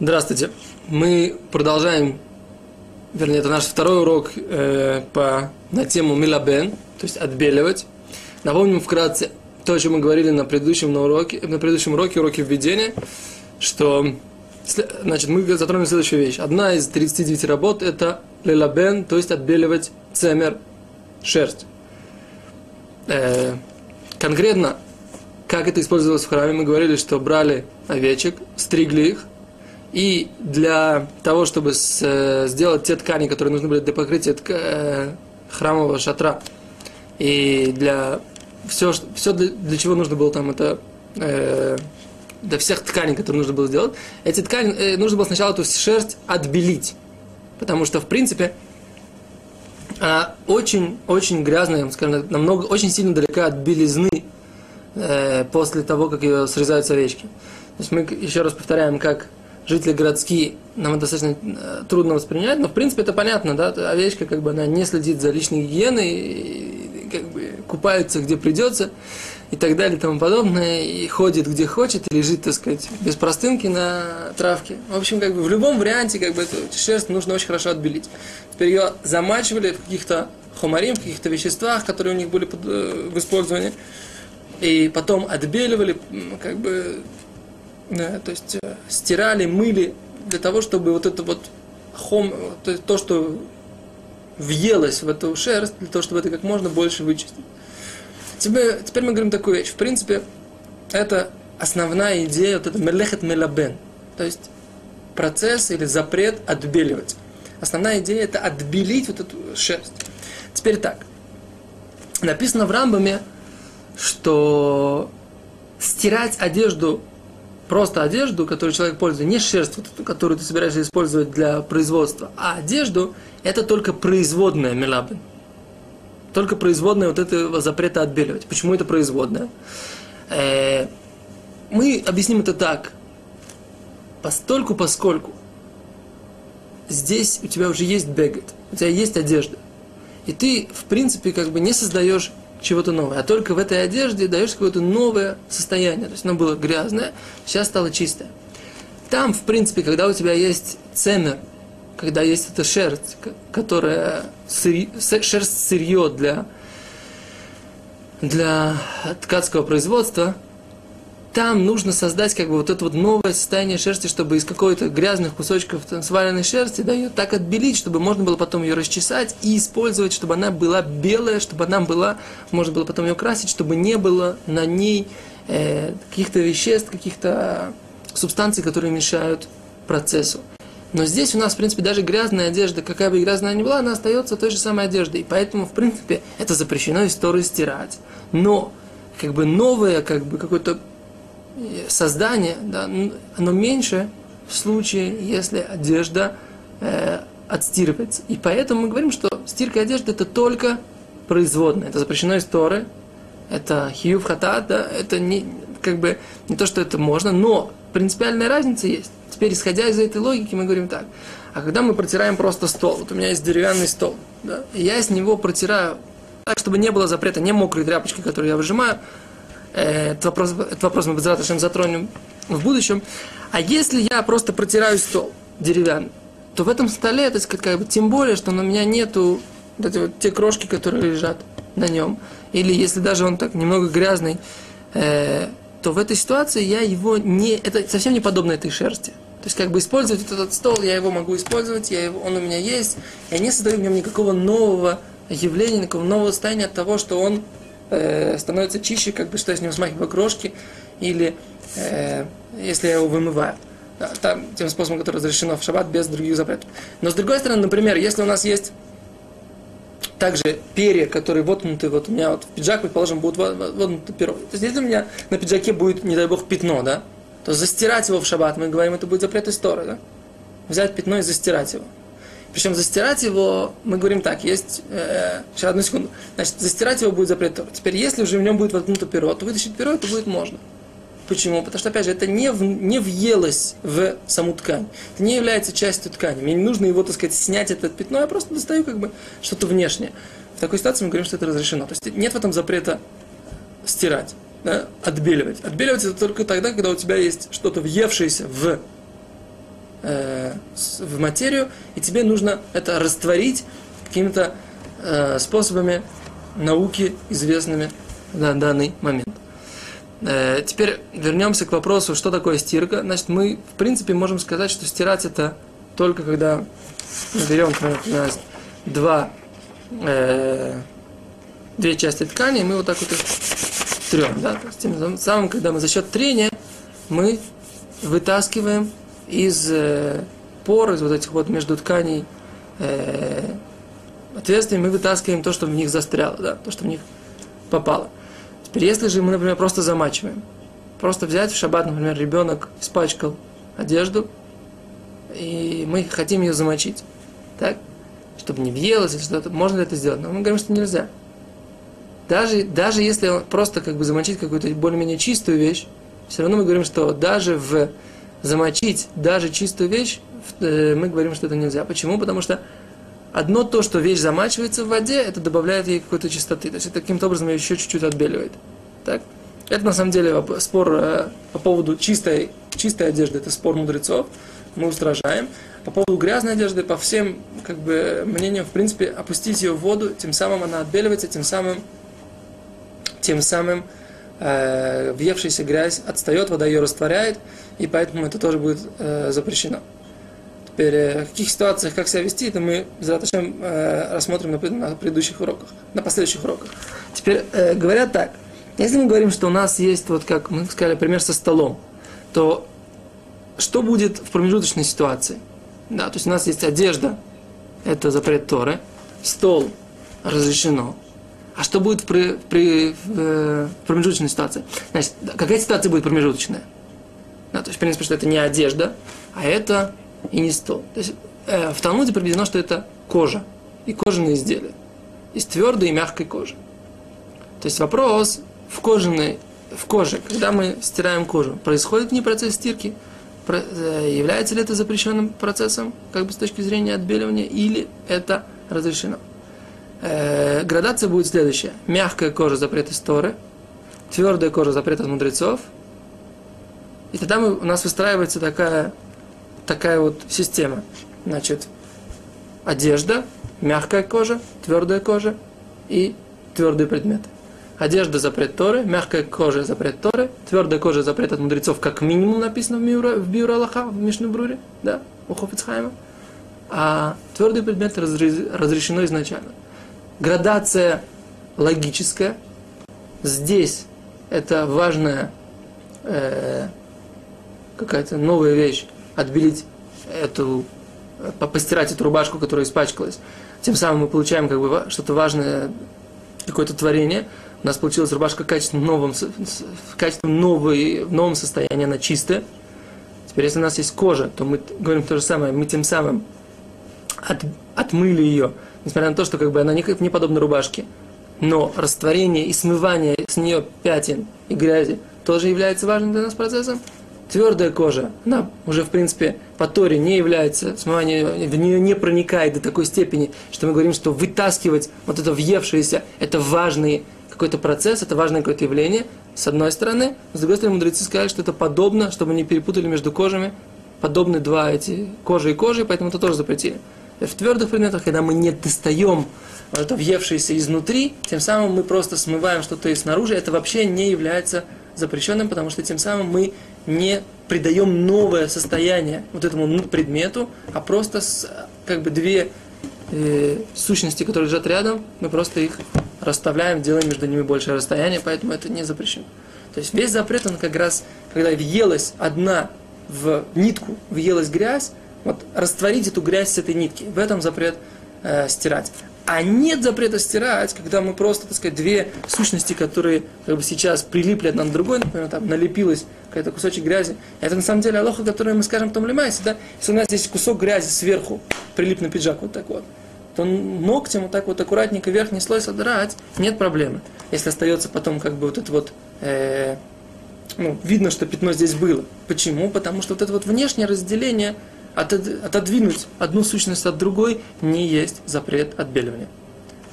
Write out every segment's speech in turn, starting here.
Здравствуйте. Мы продолжаем, вернее, это наш второй урок э, по, на тему милабен, то есть отбеливать. Напомним вкратце то, о чем мы говорили на предыдущем, на уроке, на предыдущем уроке, уроке введения, что значит, мы затронули следующую вещь. Одна из 39 работ – это лилабен, то есть отбеливать цемер, шерсть. Э, конкретно, как это использовалось в храме, мы говорили, что брали овечек, стригли их, и для того, чтобы с, э, сделать те ткани, которые нужны были для покрытия тка, э, храмового шатра, и для все, все для, для чего нужно было там это э, для всех тканей, которые нужно было сделать, эти ткани э, нужно было сначала эту шерсть отбелить, потому что в принципе она очень очень грязная, скажем, намного очень сильно далека от белизны э, после того, как ее срезают с овечки. То есть мы еще раз повторяем, как жители городские, нам это достаточно э, трудно воспринять, но в принципе это понятно, да, овечка как бы она не следит за личной гигиеной, как бы купается где придется и так далее и тому подобное, и ходит где хочет, и лежит, так сказать, без простынки на травке. В общем, как бы в любом варианте как бы эту шерсть нужно очень хорошо отбелить. Теперь ее замачивали в каких-то хумарим, в каких-то веществах, которые у них были э, в использовании, и потом отбеливали, как бы то есть э, стирали, мыли для того, чтобы вот это вот хом, то, то, что въелось в эту шерсть, для того, чтобы это как можно больше вычистить. Теперь, теперь мы говорим такую вещь. В принципе, это основная идея, вот это мелехет мелабен. То есть процесс или запрет отбеливать. Основная идея это отбелить вот эту шерсть. Теперь так. Написано в Рамбаме, что стирать одежду просто одежду, которую человек пользуется, не шерсть, вот, которую ты собираешься использовать для производства, а одежду, это только производная мелабин. Только производная вот этого запрета отбеливать. Почему это производная? Э, мы объясним это так. Постольку, поскольку здесь у тебя уже есть бегет, у тебя есть одежда. И ты, в принципе, как бы не создаешь чего-то новое, а только в этой одежде даешь какое-то новое состояние. То есть оно было грязное, сейчас стало чистое. Там, в принципе, когда у тебя есть цемер, когда есть эта шерсть, которая сырь, шерсть сырье для, для ткацкого производства, там нужно создать как бы вот это вот новое состояние шерсти, чтобы из какой-то грязных кусочков там, сваленной шерсти, да, ее так отбелить, чтобы можно было потом ее расчесать и использовать, чтобы она была белая, чтобы она была, можно было потом ее красить, чтобы не было на ней э, каких-то веществ, каких-то субстанций, которые мешают процессу. Но здесь у нас, в принципе, даже грязная одежда, какая бы грязная ни была, она остается той же самой одеждой. И поэтому, в принципе, это запрещено из стирать. Но, как бы новое, как бы какое-то создание, да, оно меньше в случае, если одежда э, отстирывается. И поэтому мы говорим, что стирка одежды это только производная. Это запрещено из Торы. Это хиюв хатат, да, это не, как бы, не то, что это можно, но принципиальная разница есть. Теперь, исходя из этой логики, мы говорим так. А когда мы протираем просто стол, вот у меня есть деревянный стол, да, и я с него протираю так, чтобы не было запрета, не мокрой тряпочки, которую я выжимаю, этот вопрос, этот вопрос мы без затронем в будущем. А если я просто протираю стол деревянный, то в этом столе, то есть, как бы, тем более, что у меня нету вот эти вот те крошки, которые лежат на нем, или если даже он так немного грязный, э, то в этой ситуации я его не, это совсем не подобно этой шерсти. То есть, как бы использовать вот этот стол, я его могу использовать, я его, он у меня есть, я не создаю в нем никакого нового явления, никакого нового состояния от того, что он э, становится чище, как бы что я с ним смахиваю крошки, или э, если я его вымываю. Да, там, тем способом, который разрешено в шаббат, без других запретов. Но с другой стороны, например, если у нас есть также перья, которые воткнуты, вот у меня вот в пиджак, предположим, будут воткнуты перо. То есть, если у меня на пиджаке будет, не дай бог, пятно, да, то застирать его в шаббат, мы говорим, это будет запрет истории, да? Взять пятно и застирать его. Причем застирать его, мы говорим так, есть... Э, сейчас, одну секунду. Значит, застирать его будет запрет Теперь, если уже в нем будет воткнуто перо, то вытащить перо это будет можно. Почему? Потому что, опять же, это не, в, не въелось в саму ткань. Это не является частью ткани. Мне не нужно его, так сказать, снять это пятно, я просто достаю как бы что-то внешнее. В такой ситуации мы говорим, что это разрешено. То есть нет в этом запрета стирать, да, отбеливать. Отбеливать это только тогда, когда у тебя есть что-то въевшееся в э, в материю, и тебе нужно это растворить какими-то э, способами науки, известными на данный момент. Э, теперь вернемся к вопросу, что такое стирка. Значит, мы, в принципе, можем сказать, что стирать это только когда берем, например, два, э, две части ткани, и мы вот так вот их трем. Да? Тем самым, когда мы за счет трения, мы вытаскиваем из э, пор, из вот этих вот между тканей э, отверстий, мы вытаскиваем то, что в них застряло, да, то, что в них попало. Теперь, если же мы, например, просто замачиваем, просто взять в шаббат, например, ребенок испачкал одежду, и мы хотим ее замочить, так, чтобы не въелось или что-то, можно ли это сделать? Но мы говорим, что нельзя. Даже, даже если просто как бы замочить какую-то более-менее чистую вещь, все равно мы говорим, что даже в замочить даже чистую вещь, э, мы говорим, что это нельзя. Почему? Потому что одно то, что вещь замачивается в воде, это добавляет ей какой-то чистоты. То есть это каким-то образом ее еще чуть-чуть отбеливает. Так? Это на самом деле спор э, по поводу чистой, чистой одежды, это спор мудрецов, мы устражаем. По поводу грязной одежды, по всем как бы, мнениям, в принципе, опустить ее в воду, тем самым она отбеливается, тем самым, тем самым э, въевшаяся грязь отстает, вода ее растворяет, и поэтому это тоже будет э, запрещено. Теперь, э, в каких ситуациях, как себя вести, это мы зачем э, рассмотрим на, на предыдущих уроках, на последующих уроках. Теперь, э, говорят так, если мы говорим, что у нас есть, вот как мы сказали, пример со столом, то что будет в промежуточной ситуации? Да, то есть у нас есть одежда, это запрет Торы, стол разрешено. А что будет при, при, э, промежуточной ситуации? Значит, какая ситуация будет промежуточная? Да, то есть, в принципе, что это не одежда, а это и не стол. То есть, э, в Талмуде проведено, что это кожа и кожаные изделия. Из твердой и мягкой кожи. То есть вопрос в кожаной, в коже, когда мы стираем кожу, происходит не процесс стирки, э, является ли это запрещенным процессом, как бы с точки зрения отбеливания, или это разрешено. Э, градация будет следующая. Мягкая кожа запрет истории, твердая кожа запрет от мудрецов, и тогда мы, у нас выстраивается такая, такая вот система. Значит, одежда, мягкая кожа, твердая кожа и твердые предметы. Одежда запрет Торы, мягкая кожа запрет Торы, твердая кожа запрет от мудрецов, как минимум написано в, Миура, в Биура Аллаха, в Мишну Бруре, да, у Хофицхайма. А твердые предметы разрешено изначально. Градация логическая. Здесь это важная э, какая-то новая вещь, отбелить эту, постирать эту рубашку, которая испачкалась. Тем самым мы получаем как бы что-то важное, какое-то творение. У нас получилась рубашка качественно новом, качественно новой, в новом состоянии, она чистая. Теперь, если у нас есть кожа, то мы говорим то же самое, мы тем самым от, отмыли ее, несмотря на то, что как бы она не, не подобна рубашке. Но растворение и смывание с нее пятен и грязи тоже является важным для нас процессом твердая кожа, она уже, в принципе, по Торе не является, смывание в нее не проникает до такой степени, что мы говорим, что вытаскивать вот это въевшееся, это важный какой-то процесс, это важное какое-то явление, с одной стороны. С другой стороны, мудрецы сказали, что это подобно, чтобы не перепутали между кожами, подобны два эти кожи и кожи, поэтому это тоже запретили. В твердых предметах, когда мы не достаем вот это въевшееся изнутри, тем самым мы просто смываем что-то из снаружи, это вообще не является запрещенным, потому что тем самым мы не придаем новое состояние вот этому предмету, а просто с, как бы две э, сущности, которые лежат рядом, мы просто их расставляем, делаем между ними большее расстояние, поэтому это не запрещено. То есть весь запрет, он как раз, когда въелась одна в нитку, въелась грязь, вот растворить эту грязь с этой нитки. В этом запрет э, стирать. А нет запрета стирать, когда мы просто, так сказать, две сущности, которые как бы сейчас прилипли одна на другой, например, там налепилась какой-то кусочек грязи. Это на самом деле алоха, которую мы скажем потом лимайсе, да? Если у нас есть кусок грязи сверху, прилип на пиджак вот так вот, то ногтем вот так вот аккуратненько верхний слой содрать, нет проблемы. Если остается потом как бы вот это вот, э, ну, видно, что пятно здесь было. Почему? Потому что вот это вот внешнее разделение, отодвинуть одну сущность от другой не есть запрет отбеливания.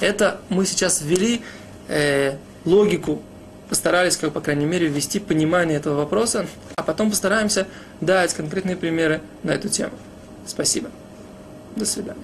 Это мы сейчас ввели э, логику постарались, как, по крайней мере, ввести понимание этого вопроса, а потом постараемся дать конкретные примеры на эту тему. Спасибо. До свидания.